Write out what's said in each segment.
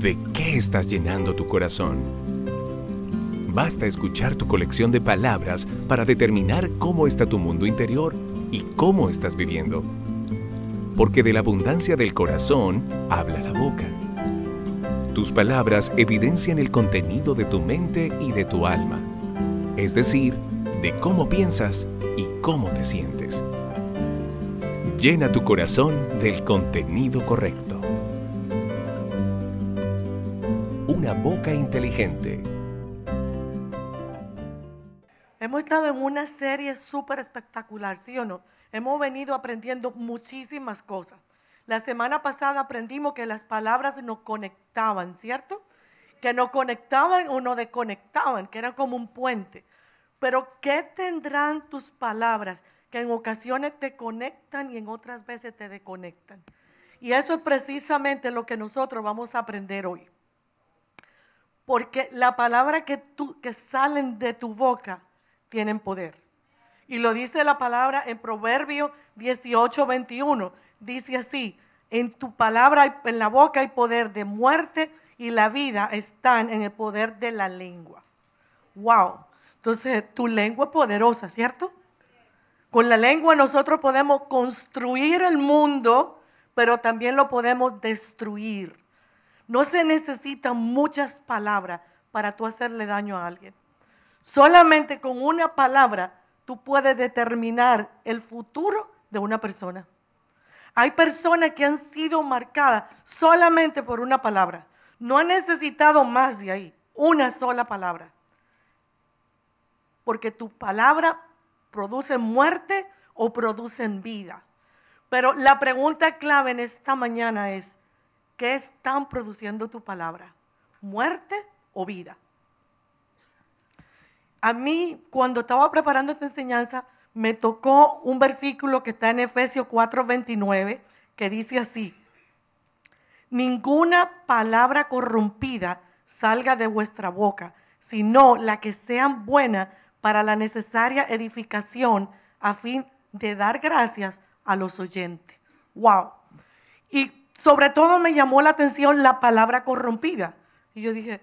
¿De qué estás llenando tu corazón? Basta escuchar tu colección de palabras para determinar cómo está tu mundo interior y cómo estás viviendo. Porque de la abundancia del corazón habla la boca. Tus palabras evidencian el contenido de tu mente y de tu alma, es decir, de cómo piensas y cómo te sientes. Llena tu corazón del contenido correcto. Una boca inteligente. Hemos estado en una serie súper espectacular, ¿sí o no? Hemos venido aprendiendo muchísimas cosas. La semana pasada aprendimos que las palabras nos conectaban, ¿cierto? Que nos conectaban o nos desconectaban, que eran como un puente. Pero ¿qué tendrán tus palabras que en ocasiones te conectan y en otras veces te desconectan? Y eso es precisamente lo que nosotros vamos a aprender hoy. Porque la palabra que, tú, que salen de tu boca tienen poder. Y lo dice la palabra en Proverbio 18, 21. Dice así, en tu palabra, en la boca hay poder de muerte y la vida están en el poder de la lengua. Wow. Entonces, tu lengua es poderosa, ¿cierto? Con la lengua nosotros podemos construir el mundo, pero también lo podemos destruir. No se necesitan muchas palabras para tú hacerle daño a alguien. Solamente con una palabra tú puedes determinar el futuro de una persona. Hay personas que han sido marcadas solamente por una palabra. No han necesitado más de ahí, una sola palabra. Porque tu palabra produce muerte o produce vida. Pero la pregunta clave en esta mañana es, ¿qué están produciendo tu palabra? ¿Muerte o vida? A mí, cuando estaba preparando esta enseñanza, me tocó un versículo que está en Efesios 4:29, que dice así, ninguna palabra corrompida salga de vuestra boca, sino la que sean buena para la necesaria edificación a fin de dar gracias a los oyentes. Wow. Y sobre todo me llamó la atención la palabra corrompida. Y yo dije,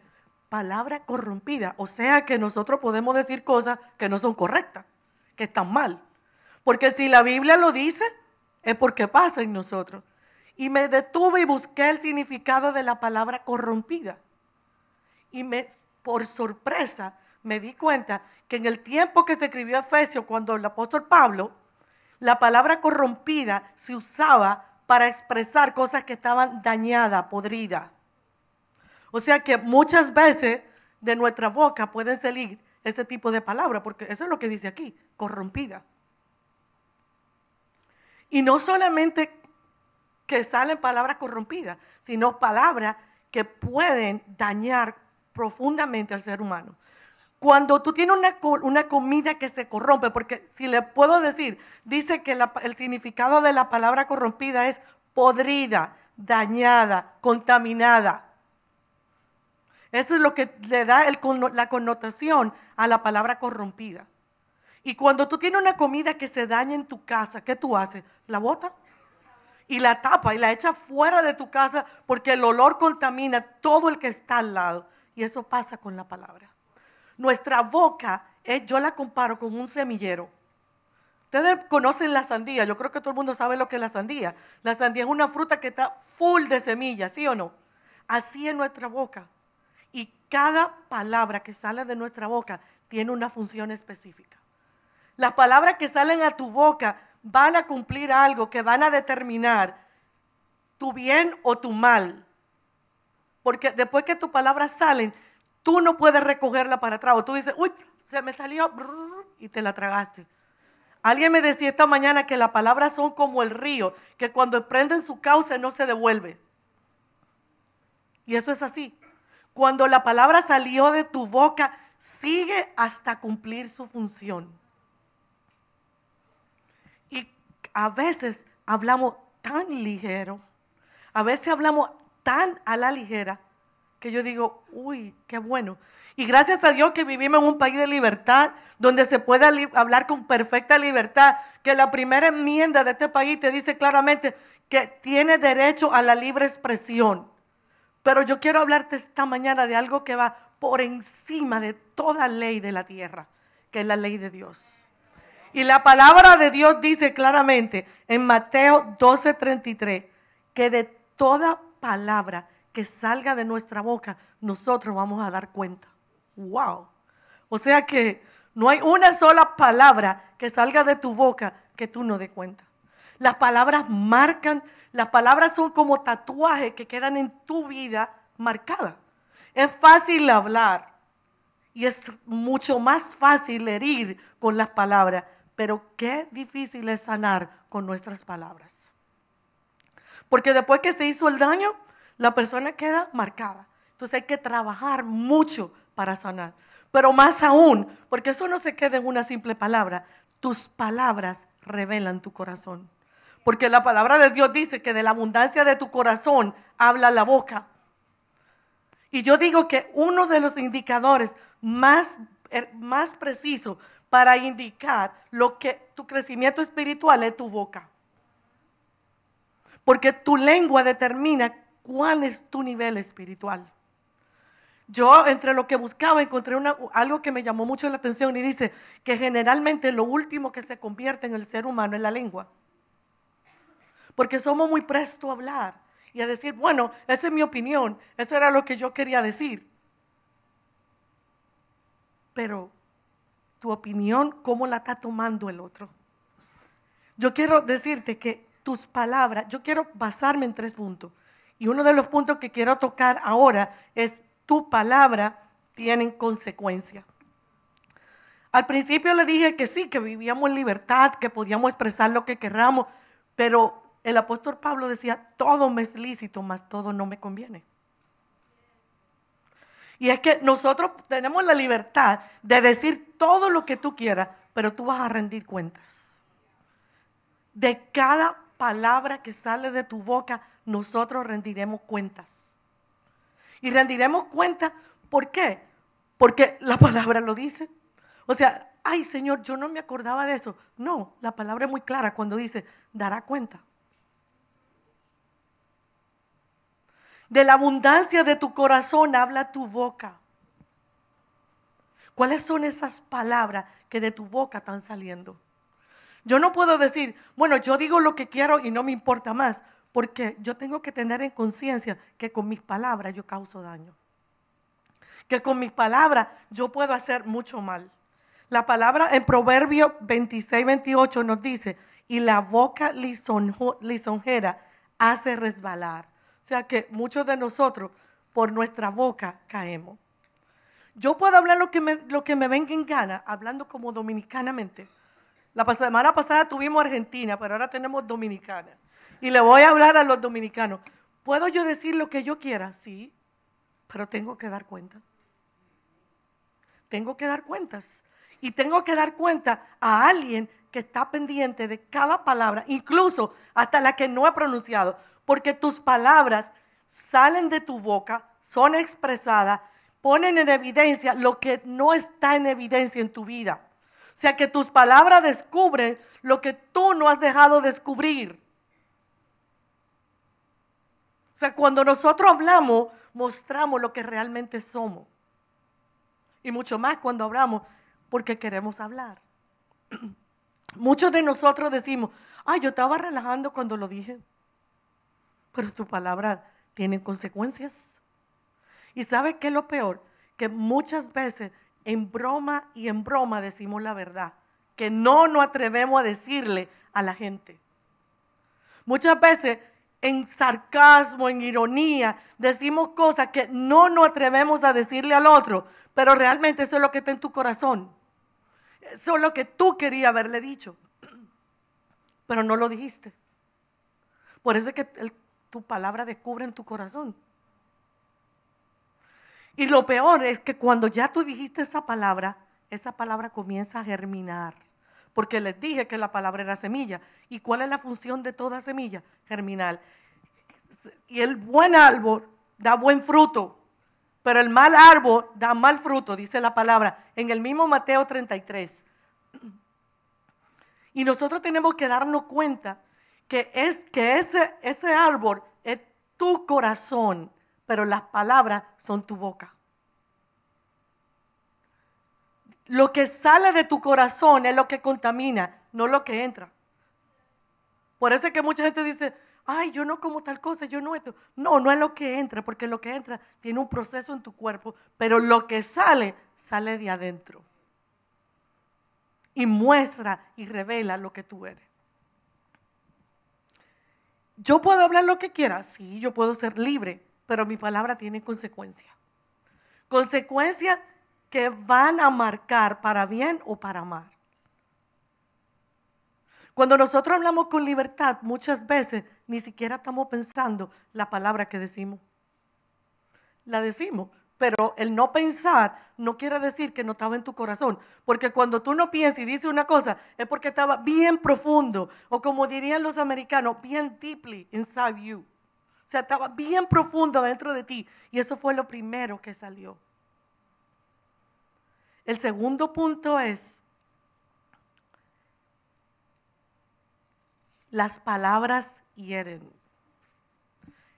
palabra corrompida. O sea que nosotros podemos decir cosas que no son correctas que están mal. Porque si la Biblia lo dice, es porque pasa en nosotros. Y me detuve y busqué el significado de la palabra corrompida. Y me, por sorpresa me di cuenta que en el tiempo que se escribió Efesios, cuando el apóstol Pablo, la palabra corrompida se usaba para expresar cosas que estaban dañadas, podridas. O sea que muchas veces de nuestra boca pueden salir ese tipo de palabras, porque eso es lo que dice aquí, corrompida. Y no solamente que salen palabras corrompidas, sino palabras que pueden dañar profundamente al ser humano. Cuando tú tienes una, comida que se corrompe, porque si le puedo decir, dice que el significado de la palabra corrompida es podrida, dañada, contaminada. Eso es lo que le da la connotación a la palabra corrompida. Y cuando tú tienes una comida que se daña en tu casa, ¿qué tú haces? La bota y la tapa y la echa fuera de tu casa porque el olor contamina todo el que está al lado. Y eso pasa con la palabra. Nuestra boca, yo la comparo con un semillero. Ustedes conocen la sandía, yo creo que todo el mundo sabe lo que es la sandía. La sandía es una fruta que está full de semillas, ¿sí o no? Así es nuestra boca. Y cada palabra que sale de nuestra boca tiene una función específica. Las palabras que salen a tu boca van a cumplir algo que van a determinar tu bien o tu mal. Porque después que tus palabras salen, tú no puedes recogerla para atrás. O tú dices, uy, se me salió y te la tragaste. Alguien me decía esta mañana que las palabras son como el río, que cuando prenden su cauce no se devuelve. Y eso es así. Cuando la palabra salió de tu boca, sigue hasta cumplir su función. Y a veces hablamos tan ligero, a veces hablamos tan a la ligera, que yo digo, uy, qué bueno. Y gracias a Dios que vivimos en un país de libertad, donde se puede hablar con perfecta libertad, que la primera enmienda de este país te dice claramente que tiene derecho a la libre expresión. Pero yo quiero hablarte esta mañana de algo que va por encima de toda ley de la tierra, que es la ley de Dios. Y la palabra de Dios dice claramente en Mateo 12:33 que de toda palabra que salga de nuestra boca, nosotros vamos a dar cuenta. Wow. O sea que no hay una sola palabra que salga de tu boca que tú no des cuenta. Las palabras marcan, las palabras son como tatuajes que quedan en tu vida marcadas. Es fácil hablar y es mucho más fácil herir con las palabras, pero qué difícil es sanar con nuestras palabras. Porque después que se hizo el daño, la persona queda marcada. Entonces hay que trabajar mucho para sanar. Pero más aún, porque eso no se queda en una simple palabra, tus palabras revelan tu corazón. Porque la palabra de Dios dice que de la abundancia de tu corazón habla la boca. Y yo digo que uno de los indicadores más, er, más precisos para indicar lo que tu crecimiento espiritual es tu boca. Porque tu lengua determina cuál es tu nivel espiritual. Yo entre lo que buscaba encontré algo que me llamó mucho la atención y dice que generalmente lo último que se convierte en el ser humano es la lengua. Porque somos muy prestos a hablar y a decir, bueno, esa es mi opinión, eso era lo que yo quería decir. Pero tu opinión, ¿cómo la está tomando el otro? Yo quiero decirte que tus palabras, yo quiero basarme en tres puntos. Y uno de los puntos que quiero tocar ahora es tu palabra tienen consecuencias. Al principio le dije que sí, que vivíamos en libertad, que podíamos expresar lo que querramos, pero el apóstol Pablo decía, todo me es lícito, mas todo no me conviene. Y es que nosotros tenemos la libertad de decir todo lo que tú quieras, pero tú vas a rendir cuentas. De cada palabra que sale de tu boca, nosotros rendiremos cuentas. Y rendiremos cuentas, ¿por qué? Porque la palabra lo dice. O sea, ay Señor, yo no me acordaba de eso. No, la palabra es muy clara cuando dice, dará cuenta. De la abundancia de tu corazón habla tu boca. ¿Cuáles son esas palabras que de tu boca están saliendo? Yo no puedo decir, bueno, yo digo lo que quiero y no me importa más, porque yo tengo que tener en conciencia que con mis palabras yo causo daño. Que con mis palabras yo puedo hacer mucho mal. La palabra en Proverbio 26, 28 nos dice, y la boca lisonjera hace resbalar. O sea que muchos de nosotros por nuestra boca caemos. Yo puedo hablar lo que me, lo que me venga en gana, hablando como dominicanamente. La semana pasada tuvimos Argentina, pero ahora tenemos Dominicana. Y le voy a hablar a los dominicanos. ¿Puedo yo decir lo que yo quiera? Sí, pero tengo que dar cuenta. Tengo que dar cuentas. Y tengo que dar cuenta a alguien que está pendiente de cada palabra, incluso hasta la que no he pronunciado porque tus palabras salen de tu boca, son expresadas, ponen en evidencia lo que no está en evidencia en tu vida. O sea que tus palabras descubren lo que tú no has dejado descubrir. O cuando nosotros hablamos, mostramos lo que realmente somos. Y mucho más cuando hablamos, porque queremos hablar. Muchos de nosotros decimos, ay, yo estaba relajando cuando lo dije pero tu palabra tiene consecuencias. ¿Y sabe qué es lo peor? Que muchas veces en broma y en broma decimos la verdad, que no nos atrevemos a decirle a la gente. Muchas veces en sarcasmo, en ironía, decimos cosas que no nos atrevemos a decirle al otro, pero realmente eso es lo que está en tu corazón. Eso es lo que tú querías haberle dicho, pero no lo dijiste. Por eso es que tu palabra descubre en tu corazón. Y lo peor es que cuando ya tú dijiste esa palabra, esa palabra comienza a germinar. Porque les dije que la palabra era semilla. ¿Y cuál es la función de toda semilla? Germinal. Y el buen árbol da buen fruto, pero el mal árbol da mal fruto, dice la palabra, en el mismo Mateo 33. Y nosotros tenemos que darnos cuenta que, es, que ese, ese árbol es tu corazón, pero las palabras son tu boca. Lo que sale de tu corazón es lo que contamina, no lo que entra. Por eso es que mucha gente dice, ay, yo no como tal cosa, yo no esto. No, no es lo que entra, porque lo que entra tiene un proceso en tu cuerpo, pero lo que sale, sale de adentro. Y muestra y revela lo que tú eres. Yo puedo hablar lo que quiera, sí, yo puedo ser libre, pero mi palabra tiene consecuencias. Consecuencias que van a marcar para bien o para mal. Cuando nosotros hablamos con libertad, muchas veces ni siquiera estamos pensando la palabra que decimos. La decimos, pero el no pensar no quiere decir que no estaba en tu corazón. Porque cuando tú no piensas y dices una cosa, es porque estaba bien profundo. O como dirían los americanos, bien deeply inside you. O sea, estaba bien profundo dentro de ti. Y eso fue lo primero que salió. El segundo punto es, las palabras hieren.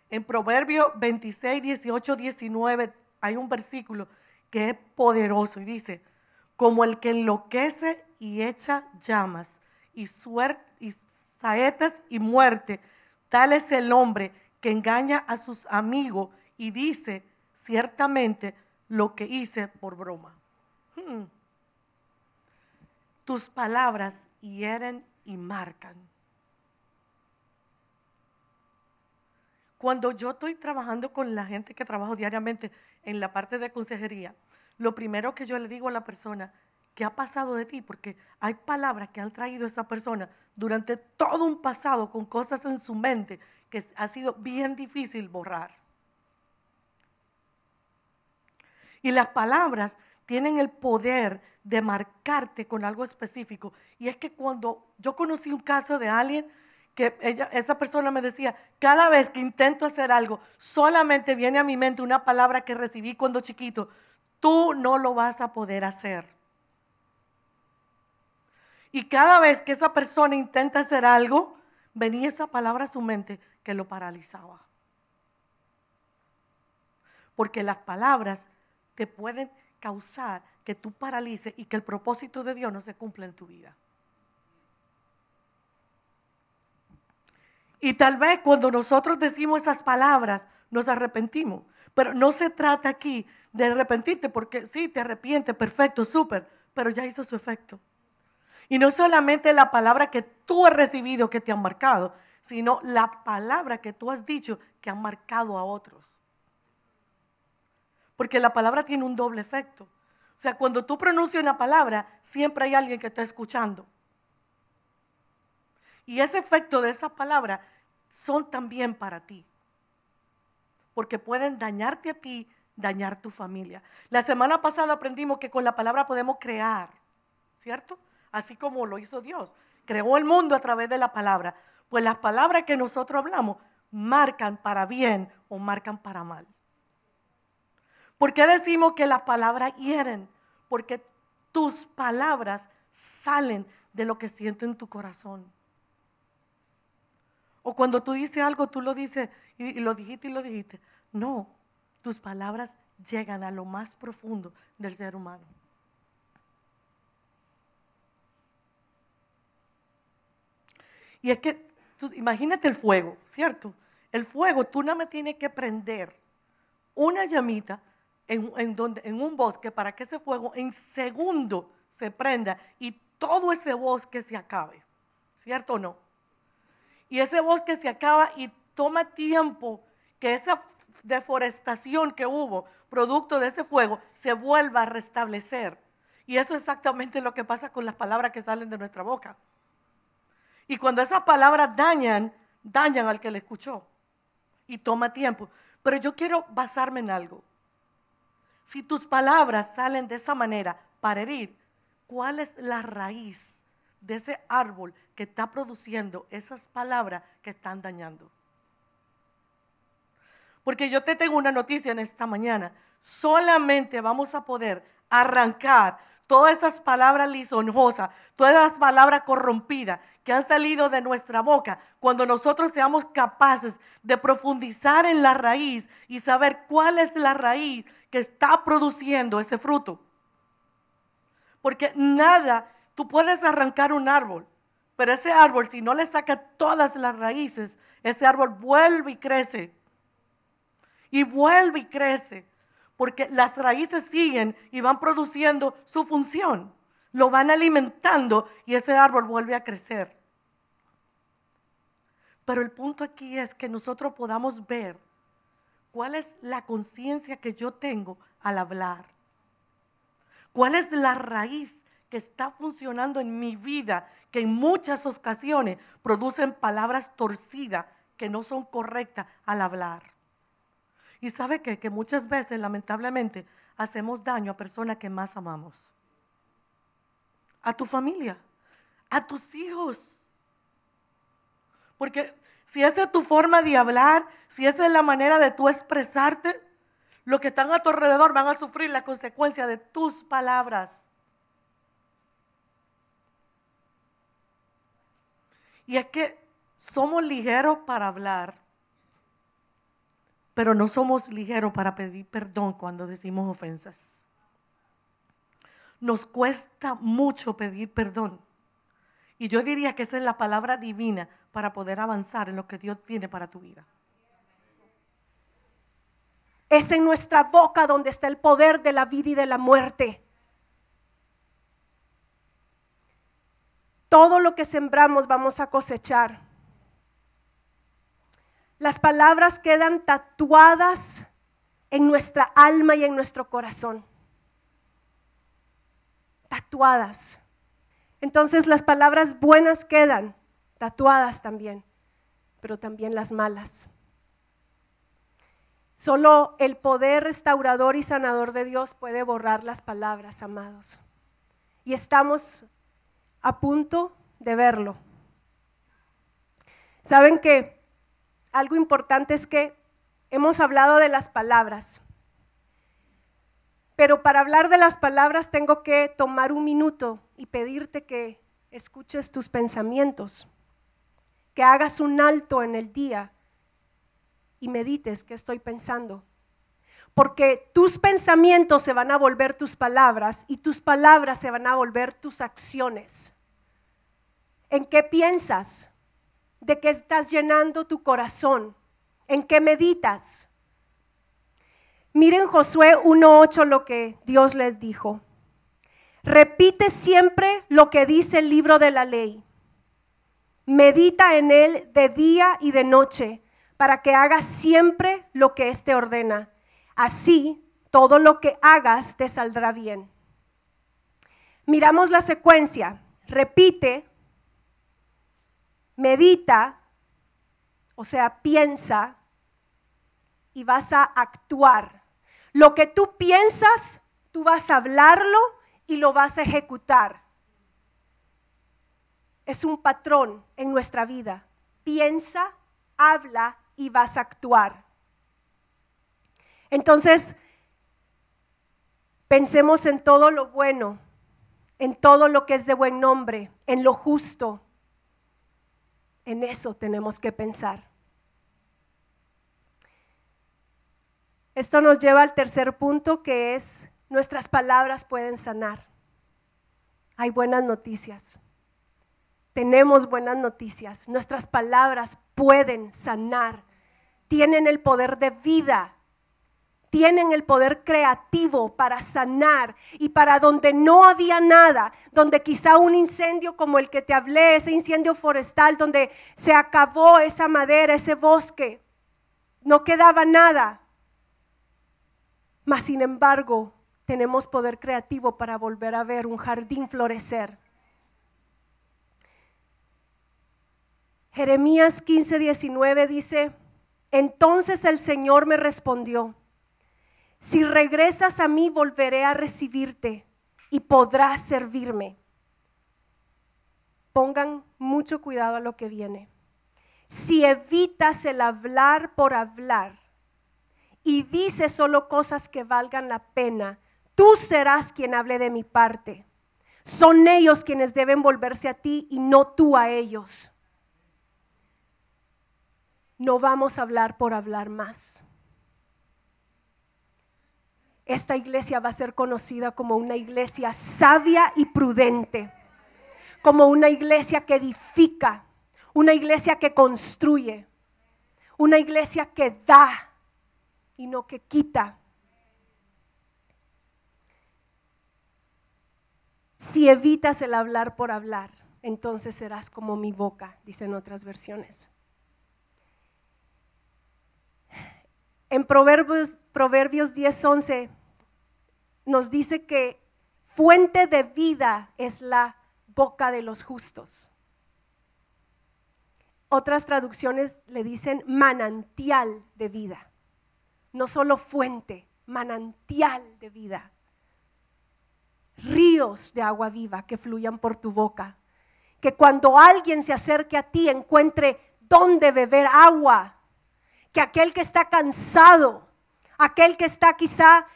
En Proverbio 26, 18, 19 hay un versículo que es poderoso y dice, como el que enloquece y echa llamas y, y saetas y muerte, tal es el hombre que engaña a sus amigos y dice ciertamente lo que hice por broma. Hmm. Tus palabras hieren y marcan. Cuando yo estoy trabajando con la gente que trabajo diariamente en la parte de consejería, lo primero que yo le digo a la persona, ¿qué ha pasado de ti? Porque hay palabras que han traído esa persona durante todo un pasado con cosas en su mente que ha sido bien difícil borrar. Y las palabras tienen el poder de marcarte con algo específico. Y es que cuando yo conocí un caso de alguien que esa persona me decía, cada vez que intento hacer algo, solamente viene a mi mente una palabra que recibí cuando chiquito, tú no lo vas a poder hacer. Y cada vez que esa persona intenta hacer algo, venía esa palabra a su mente que lo paralizaba. Porque las palabras te pueden causar que tú paralices y que el propósito de Dios no se cumpla en tu vida. Y tal vez cuando nosotros decimos esas palabras, nos arrepentimos. Pero no se trata aquí de arrepentirte, porque sí, te arrepientes, perfecto, súper, pero ya hizo su efecto. Y no solamente la palabra que tú has recibido que te han marcado, sino la palabra que tú has dicho que han marcado a otros. Porque la palabra tiene un doble efecto. O sea, cuando tú pronuncias una palabra, siempre hay alguien que está escuchando. Y ese efecto de esa palabra son también para ti. Porque pueden dañarte a ti, dañar tu familia. La semana pasada aprendimos que con la palabra podemos crear, ¿cierto? Así como lo hizo Dios. Creó el mundo a través de la palabra. Pues las palabras que nosotros hablamos marcan para bien o marcan para mal. ¿Por qué decimos que las palabras hieren? Porque tus palabras salen de lo que siente en tu corazón. O cuando tú dices algo, tú lo dices y, lo dijiste y lo dijiste. No, tus palabras llegan a lo más profundo del ser humano. Y es que, imagínate el fuego, ¿cierto? El fuego, tú nada más tienes que prender una llamita en, donde, en un bosque para que ese fuego en segundo se prenda y todo ese bosque se acabe. ¿Cierto o no? Y ese bosque se acaba y toma tiempo que esa deforestación que hubo, producto de ese fuego, se vuelva a restablecer. Y eso es exactamente lo que pasa con las palabras que salen de nuestra boca. Y cuando esas palabras dañan, dañan al que le escuchó. Y toma tiempo. Pero yo quiero basarme en algo. Si tus palabras salen de esa manera para herir, ¿cuál es la raíz de ese árbol que está produciendo esas palabras que están dañando? Porque yo te tengo una noticia en esta mañana. Solamente vamos a poder arrancar, todas esas palabras lisonjosas, todas esas palabras corrompidas que han salido de nuestra boca, cuando nosotros seamos capaces de profundizar en la raíz y saber cuál es la raíz que está produciendo ese fruto. Porque nada, tú puedes arrancar un árbol, pero ese árbol, si no le saca todas las raíces, ese árbol vuelve y crece. Y vuelve y crece. Porque las raíces siguen y van produciendo su función. Lo van alimentando y ese árbol vuelve a crecer. Pero el punto aquí es que nosotros podamos ver cuál es la conciencia que yo tengo al hablar. ¿Cuál es la raíz que está funcionando en mi vida, que en muchas ocasiones producen palabras torcidas que no son correctas al hablar? Y sabe que muchas veces, lamentablemente, hacemos daño a personas que más amamos. A tu familia, a tus hijos. Porque si esa es tu forma de hablar, si esa es la manera de tú expresarte, los que están a tu alrededor van a sufrir la consecuencia de tus palabras. Y es que somos ligeros para hablar, pero no somos ligeros para pedir perdón cuando decimos ofensas. Nos cuesta mucho pedir perdón. Y yo diría que esa es la palabra divina para poder avanzar en lo que Dios tiene para tu vida. Es en nuestra boca donde está el poder de la vida y de la muerte. Todo lo que sembramos vamos a cosechar. Las palabras quedan tatuadas en nuestra alma y en nuestro corazón. Tatuadas. Entonces las palabras buenas quedan tatuadas también, pero también las malas. Solo el poder restaurador y sanador de Dios puede borrar las palabras, amados. Y estamos a punto de verlo. Saben que algo importante es que hemos hablado de las palabras, pero para hablar de las palabras tengo que tomar un minuto y pedirte que escuches tus pensamientos, que hagas un alto en el día y medites qué estoy pensando. Porque tus pensamientos se van a volver tus palabras y tus palabras se van a volver tus acciones. ¿En qué piensas? de qué estás llenando tu corazón, en qué meditas. Miren Josué 1.8 lo que Dios les dijo. Repite siempre lo que dice el libro de la ley. Medita en él de día y de noche para que hagas siempre lo que éste ordena. Así todo lo que hagas te saldrá bien. Miramos la secuencia. Repite, medita, o sea, piensa y vas a actuar. Lo que tú piensas, tú vas a hablarlo y lo vas a ejecutar. Es un patrón en nuestra vida. Piensa, habla y vas a actuar. Entonces, pensemos en todo lo bueno, en todo lo que es de buen nombre, en lo justo, en eso tenemos que pensar. Esto nos lleva al tercer punto que es nuestras palabras pueden sanar. Hay buenas noticias. Tenemos buenas noticias. Nuestras palabras pueden sanar. Tienen el poder de vida tienen el poder creativo para sanar y para donde no había nada, donde quizá un incendio como el que te hablé, ese incendio forestal, donde se acabó esa madera, ese bosque, no quedaba nada. Mas sin embargo, tenemos poder creativo para volver a ver un jardín florecer. Jeremías 15, 19 dice, entonces el Señor me respondió, si regresas a mí, volveré a recibirte y podrás servirme. Pongan mucho cuidado a lo que viene. Si evitas el hablar por hablar y dices solo cosas que valgan la pena, Tú serás quien hable de mi parte. Son ellos quienes deben volverse a ti y no tú a ellos. No vamos a hablar por hablar más. Esta iglesia va a ser conocida como una iglesia sabia y prudente, como una iglesia que edifica, una iglesia que construye, una iglesia que da y no que quita. Si evitas el hablar por hablar, entonces serás como mi boca, dicen otras versiones. En Proverbios, Proverbios 10:11 nos dice que fuente de vida es la boca de los justos. Otras traducciones le dicen manantial de vida. No solo fuente, manantial de vida. Ríos de agua viva que fluyan por tu boca. Que cuando alguien se acerque a ti encuentre dónde beber agua. Que aquel que está cansado, aquel que está quizá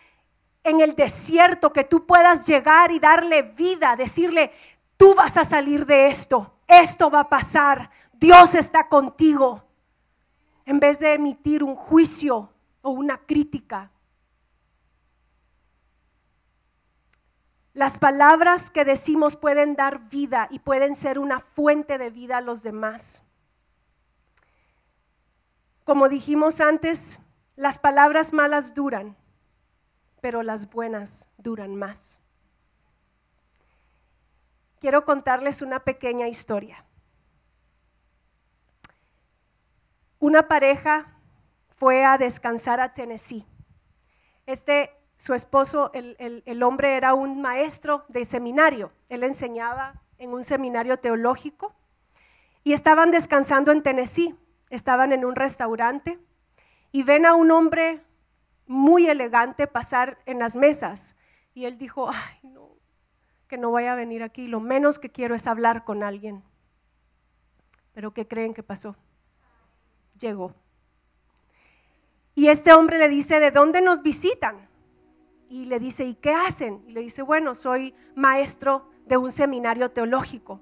en el desierto, que tú puedas llegar y darle vida, decirle, tú vas a salir de esto, esto va a pasar, Dios está contigo, en vez de emitir un juicio o una crítica. Las palabras que decimos pueden dar vida y pueden ser una fuente de vida a los demás. Como dijimos antes, las palabras malas duran, pero las buenas duran más. Quiero contarles una pequeña historia. Una pareja fue a descansar a Tennessee. Este, su esposo, el, el hombre era un maestro de seminario. Él enseñaba en un seminario teológico y estaban descansando en Tennessee. Estaban en un restaurante y ven a un hombre muy elegante pasar en las mesas. Y él dijo, ay, no, que no vaya a venir aquí. Lo menos que quiero es hablar con alguien. Pero ¿qué creen que pasó? Llegó. Y este hombre le dice, ¿de dónde nos visitan? Y le dice, ¿y qué hacen? Y le dice, bueno, soy maestro de un seminario teológico.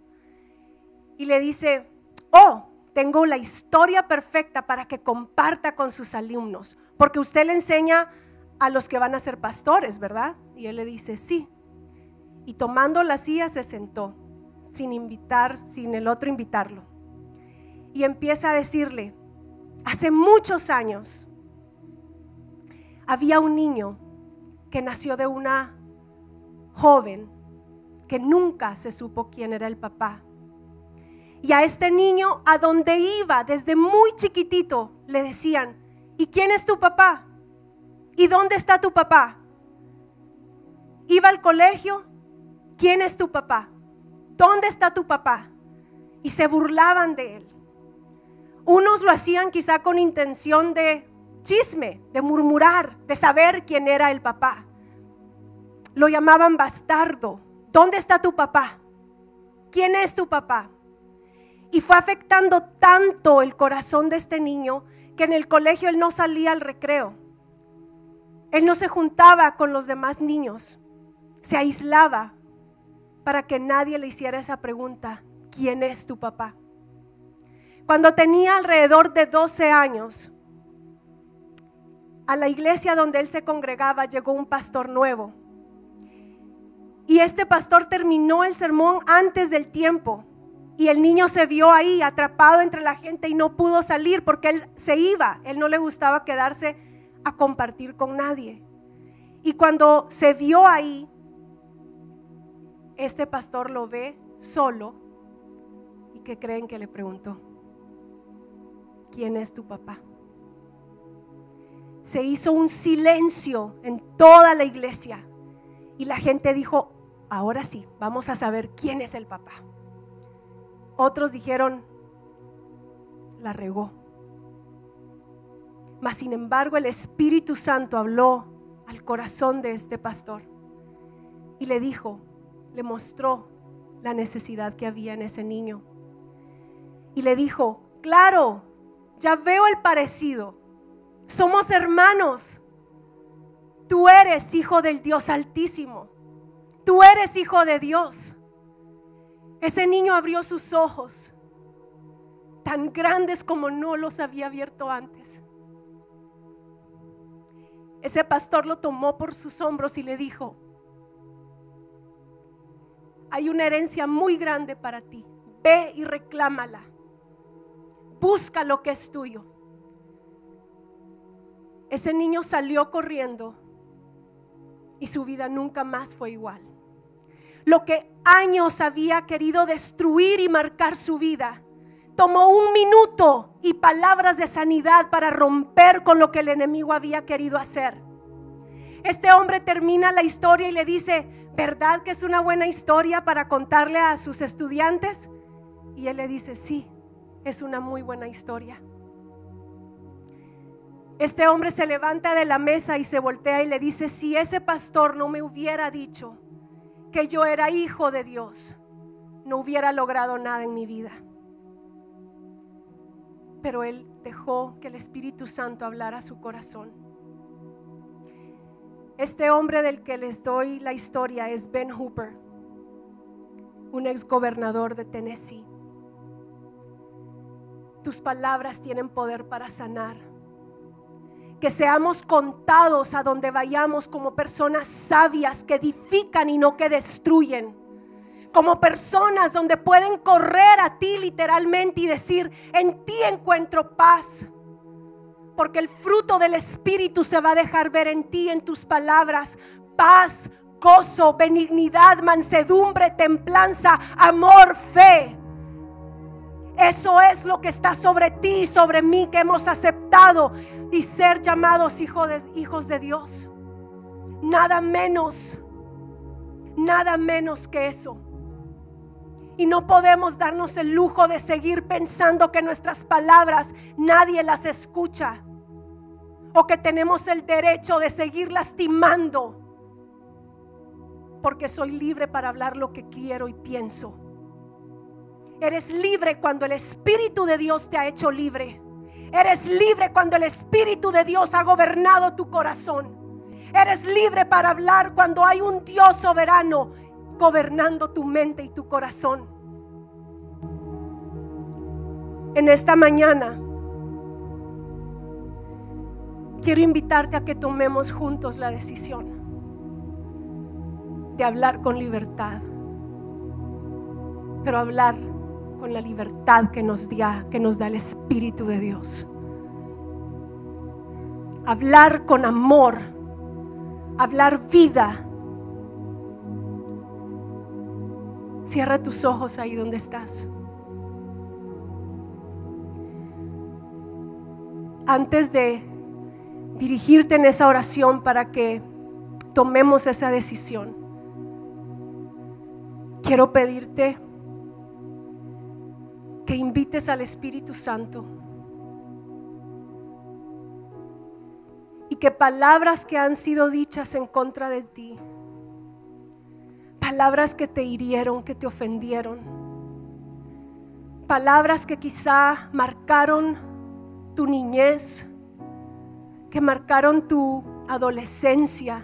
Y le dice, oh, tengo la historia perfecta para que comparta con sus alumnos porque usted le enseña a los que van a ser pastores, ¿verdad? Y él le dice, sí. Y tomando la silla se sentó, sin invitar, sin el otro invitarlo. Y empieza a decirle, hace muchos años había un niño que nació de una joven que nunca se supo quién era el papá. Y a este niño, a donde iba, desde muy chiquitito, le decían, ¿Y quién es tu papá? ¿Y dónde está tu papá? ¿Iba al colegio? ¿Quién es tu papá? ¿Dónde está tu papá? Y se burlaban de él. Unos lo hacían quizá con intención de chisme, de murmurar, de saber quién era el papá. Lo llamaban bastardo. ¿Dónde está tu papá? ¿Quién es tu papá? Y fue afectando tanto el corazón de este niño que en el colegio él no salía al recreo. Él no se juntaba con los demás niños. Se aislaba para que nadie le hiciera esa pregunta, ¿quién es tu papá? Cuando tenía alrededor de 12 años, a la iglesia donde él se congregaba llegó un pastor nuevo. Y este pastor terminó el sermón antes del tiempo. Y el niño se vio ahí atrapado entre la gente y no pudo salir porque él se iba. Él no le gustaba quedarse a compartir con nadie. Y cuando se vio ahí, este pastor lo ve solo y que creen que le preguntó, ¿quién es tu papá? Se hizo un silencio en toda la iglesia y la gente dijo, ahora sí, vamos a saber quién es el papá. Otros dijeron, la regó. Mas sin embargo el Espíritu Santo habló al corazón de este pastor y le dijo, le mostró la necesidad que había en ese niño. Y le dijo, claro, ya veo el parecido, somos hermanos. Tú eres hijo del Dios altísimo. Tú eres hijo de Dios. Ese niño abrió sus ojos, tan grandes como no los había abierto antes. Ese pastor lo tomó por sus hombros y le dijo, hay una herencia muy grande para ti. Ve y reclámala. Busca lo que es tuyo. Ese niño salió corriendo y su vida nunca más fue igual. Lo que años había querido destruir y marcar su vida, tomó un minuto y palabras de sanidad para romper con lo que el enemigo había querido hacer. Este hombre termina la historia y le dice, ¿verdad que es una buena historia para contarle a sus estudiantes? Y él le dice, sí, es una muy buena historia. Este hombre se levanta de la mesa y se voltea y le dice, si ese pastor no me hubiera dicho que yo era hijo de Dios, no hubiera logrado nada en mi vida. Pero él dejó que el Espíritu Santo hablara su corazón. Este hombre del que les doy la historia es Ben Hooper, un ex gobernador de Tennessee. Tus palabras tienen poder para sanar que seamos contados a donde vayamos como personas sabias que edifican y no que destruyen. Como personas donde pueden correr a ti literalmente y decir, en ti encuentro paz. Porque el fruto del Espíritu se va a dejar ver en ti, en tus palabras. Paz, gozo, benignidad, mansedumbre, templanza, amor, fe. Eso es lo que está sobre ti y sobre mí que hemos aceptado y ser llamados hijos de, hijos de Dios. Nada menos, nada menos que eso. Y no podemos darnos el lujo de seguir pensando que nuestras palabras nadie las escucha. O que tenemos el derecho de seguir lastimando. Porque soy libre para hablar lo que quiero y pienso. Eres libre cuando el Espíritu de Dios te ha hecho libre. Eres libre cuando el Espíritu de Dios ha gobernado tu corazón. Eres libre para hablar cuando hay un Dios soberano gobernando tu mente y tu corazón. En esta mañana quiero invitarte a que tomemos juntos la decisión de hablar con libertad, pero hablar con la libertad que nos da, que nos da el Espíritu de Dios. Hablar con amor, hablar vida. Cierra tus ojos ahí donde estás. Antes de dirigirte en esa oración para que tomemos esa decisión, quiero pedirte que invites al Espíritu Santo. Y que palabras que han sido dichas en contra de ti, palabras que te hirieron, que te ofendieron, palabras que quizá marcaron tu niñez, que marcaron tu adolescencia,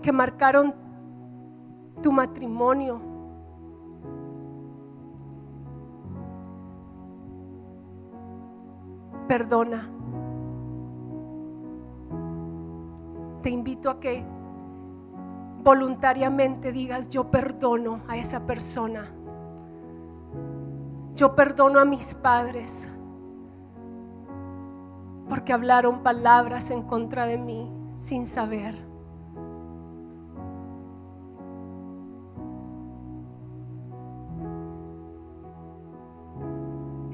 que marcaron tu matrimonio perdona. Te invito a que voluntariamente digas, yo perdono a esa persona. Yo perdono a mis padres porque hablaron palabras en contra de mí sin saber.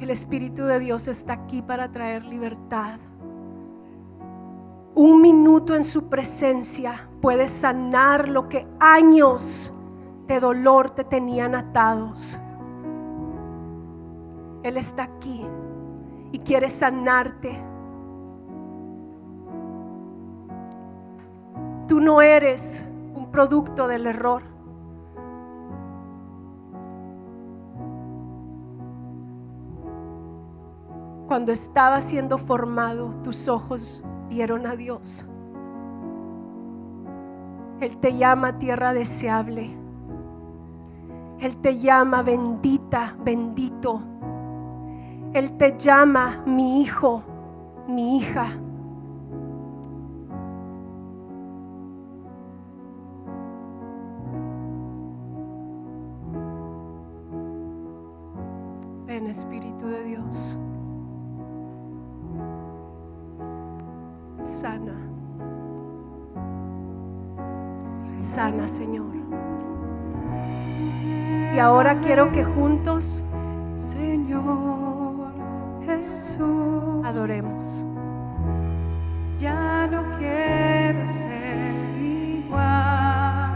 El Espíritu de Dios está aquí para traer libertad. Un minuto en su presencia puede sanar lo que años de dolor te tenían atados. Él está aquí y quiere sanarte. Tú no eres un producto del error. Cuando estaba siendo formado, tus ojos vieron a Dios. Él te llama tierra deseable. Él te llama bendita, bendito. Él te llama mi hijo, mi hija. Sana, Señor. Y ahora quiero que juntos Señor Jesús, adoremos. ya no quiero ser igual.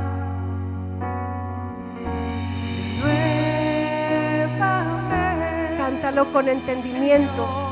Nuevamente, Cántalo con entendimiento.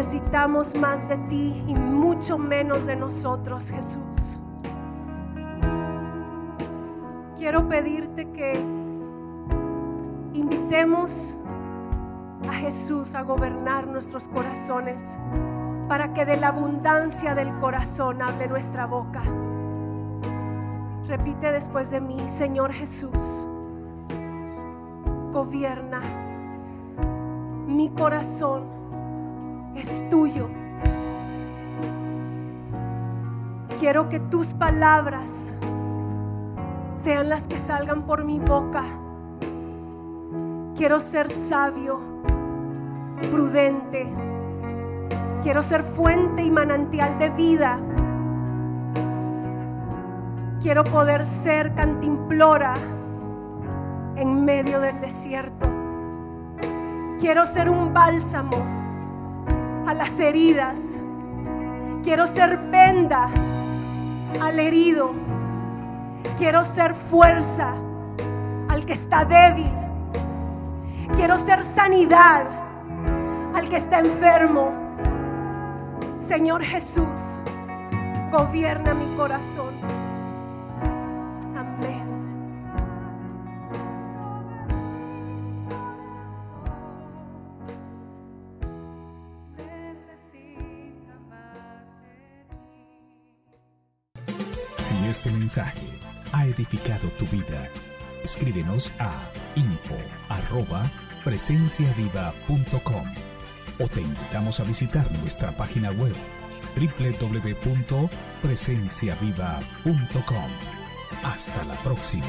Necesitamos más de ti y mucho menos de nosotros, Jesús. Quiero pedirte que invitemos a Jesús a gobernar nuestros corazones para que de la abundancia del corazón hable nuestra boca. Repite después de mí, Señor Jesús, gobierna mi corazón es tuyo. Quiero que tus palabras sean las que salgan por mi boca. Quiero ser sabio, prudente. Quiero ser fuente y manantial de vida. Quiero poder ser cantimplora en medio del desierto. Quiero ser un bálsamo a las heridas. Quiero ser venda al herido. Quiero ser fuerza al que está débil. Quiero ser sanidad al que está enfermo. Señor Jesús, gobierna mi corazón. Este mensaje ha edificado tu vida, escríbenos a info arroba presenciaviva.com o te invitamos a visitar nuestra página web www.presenciaviva.com. Hasta la próxima.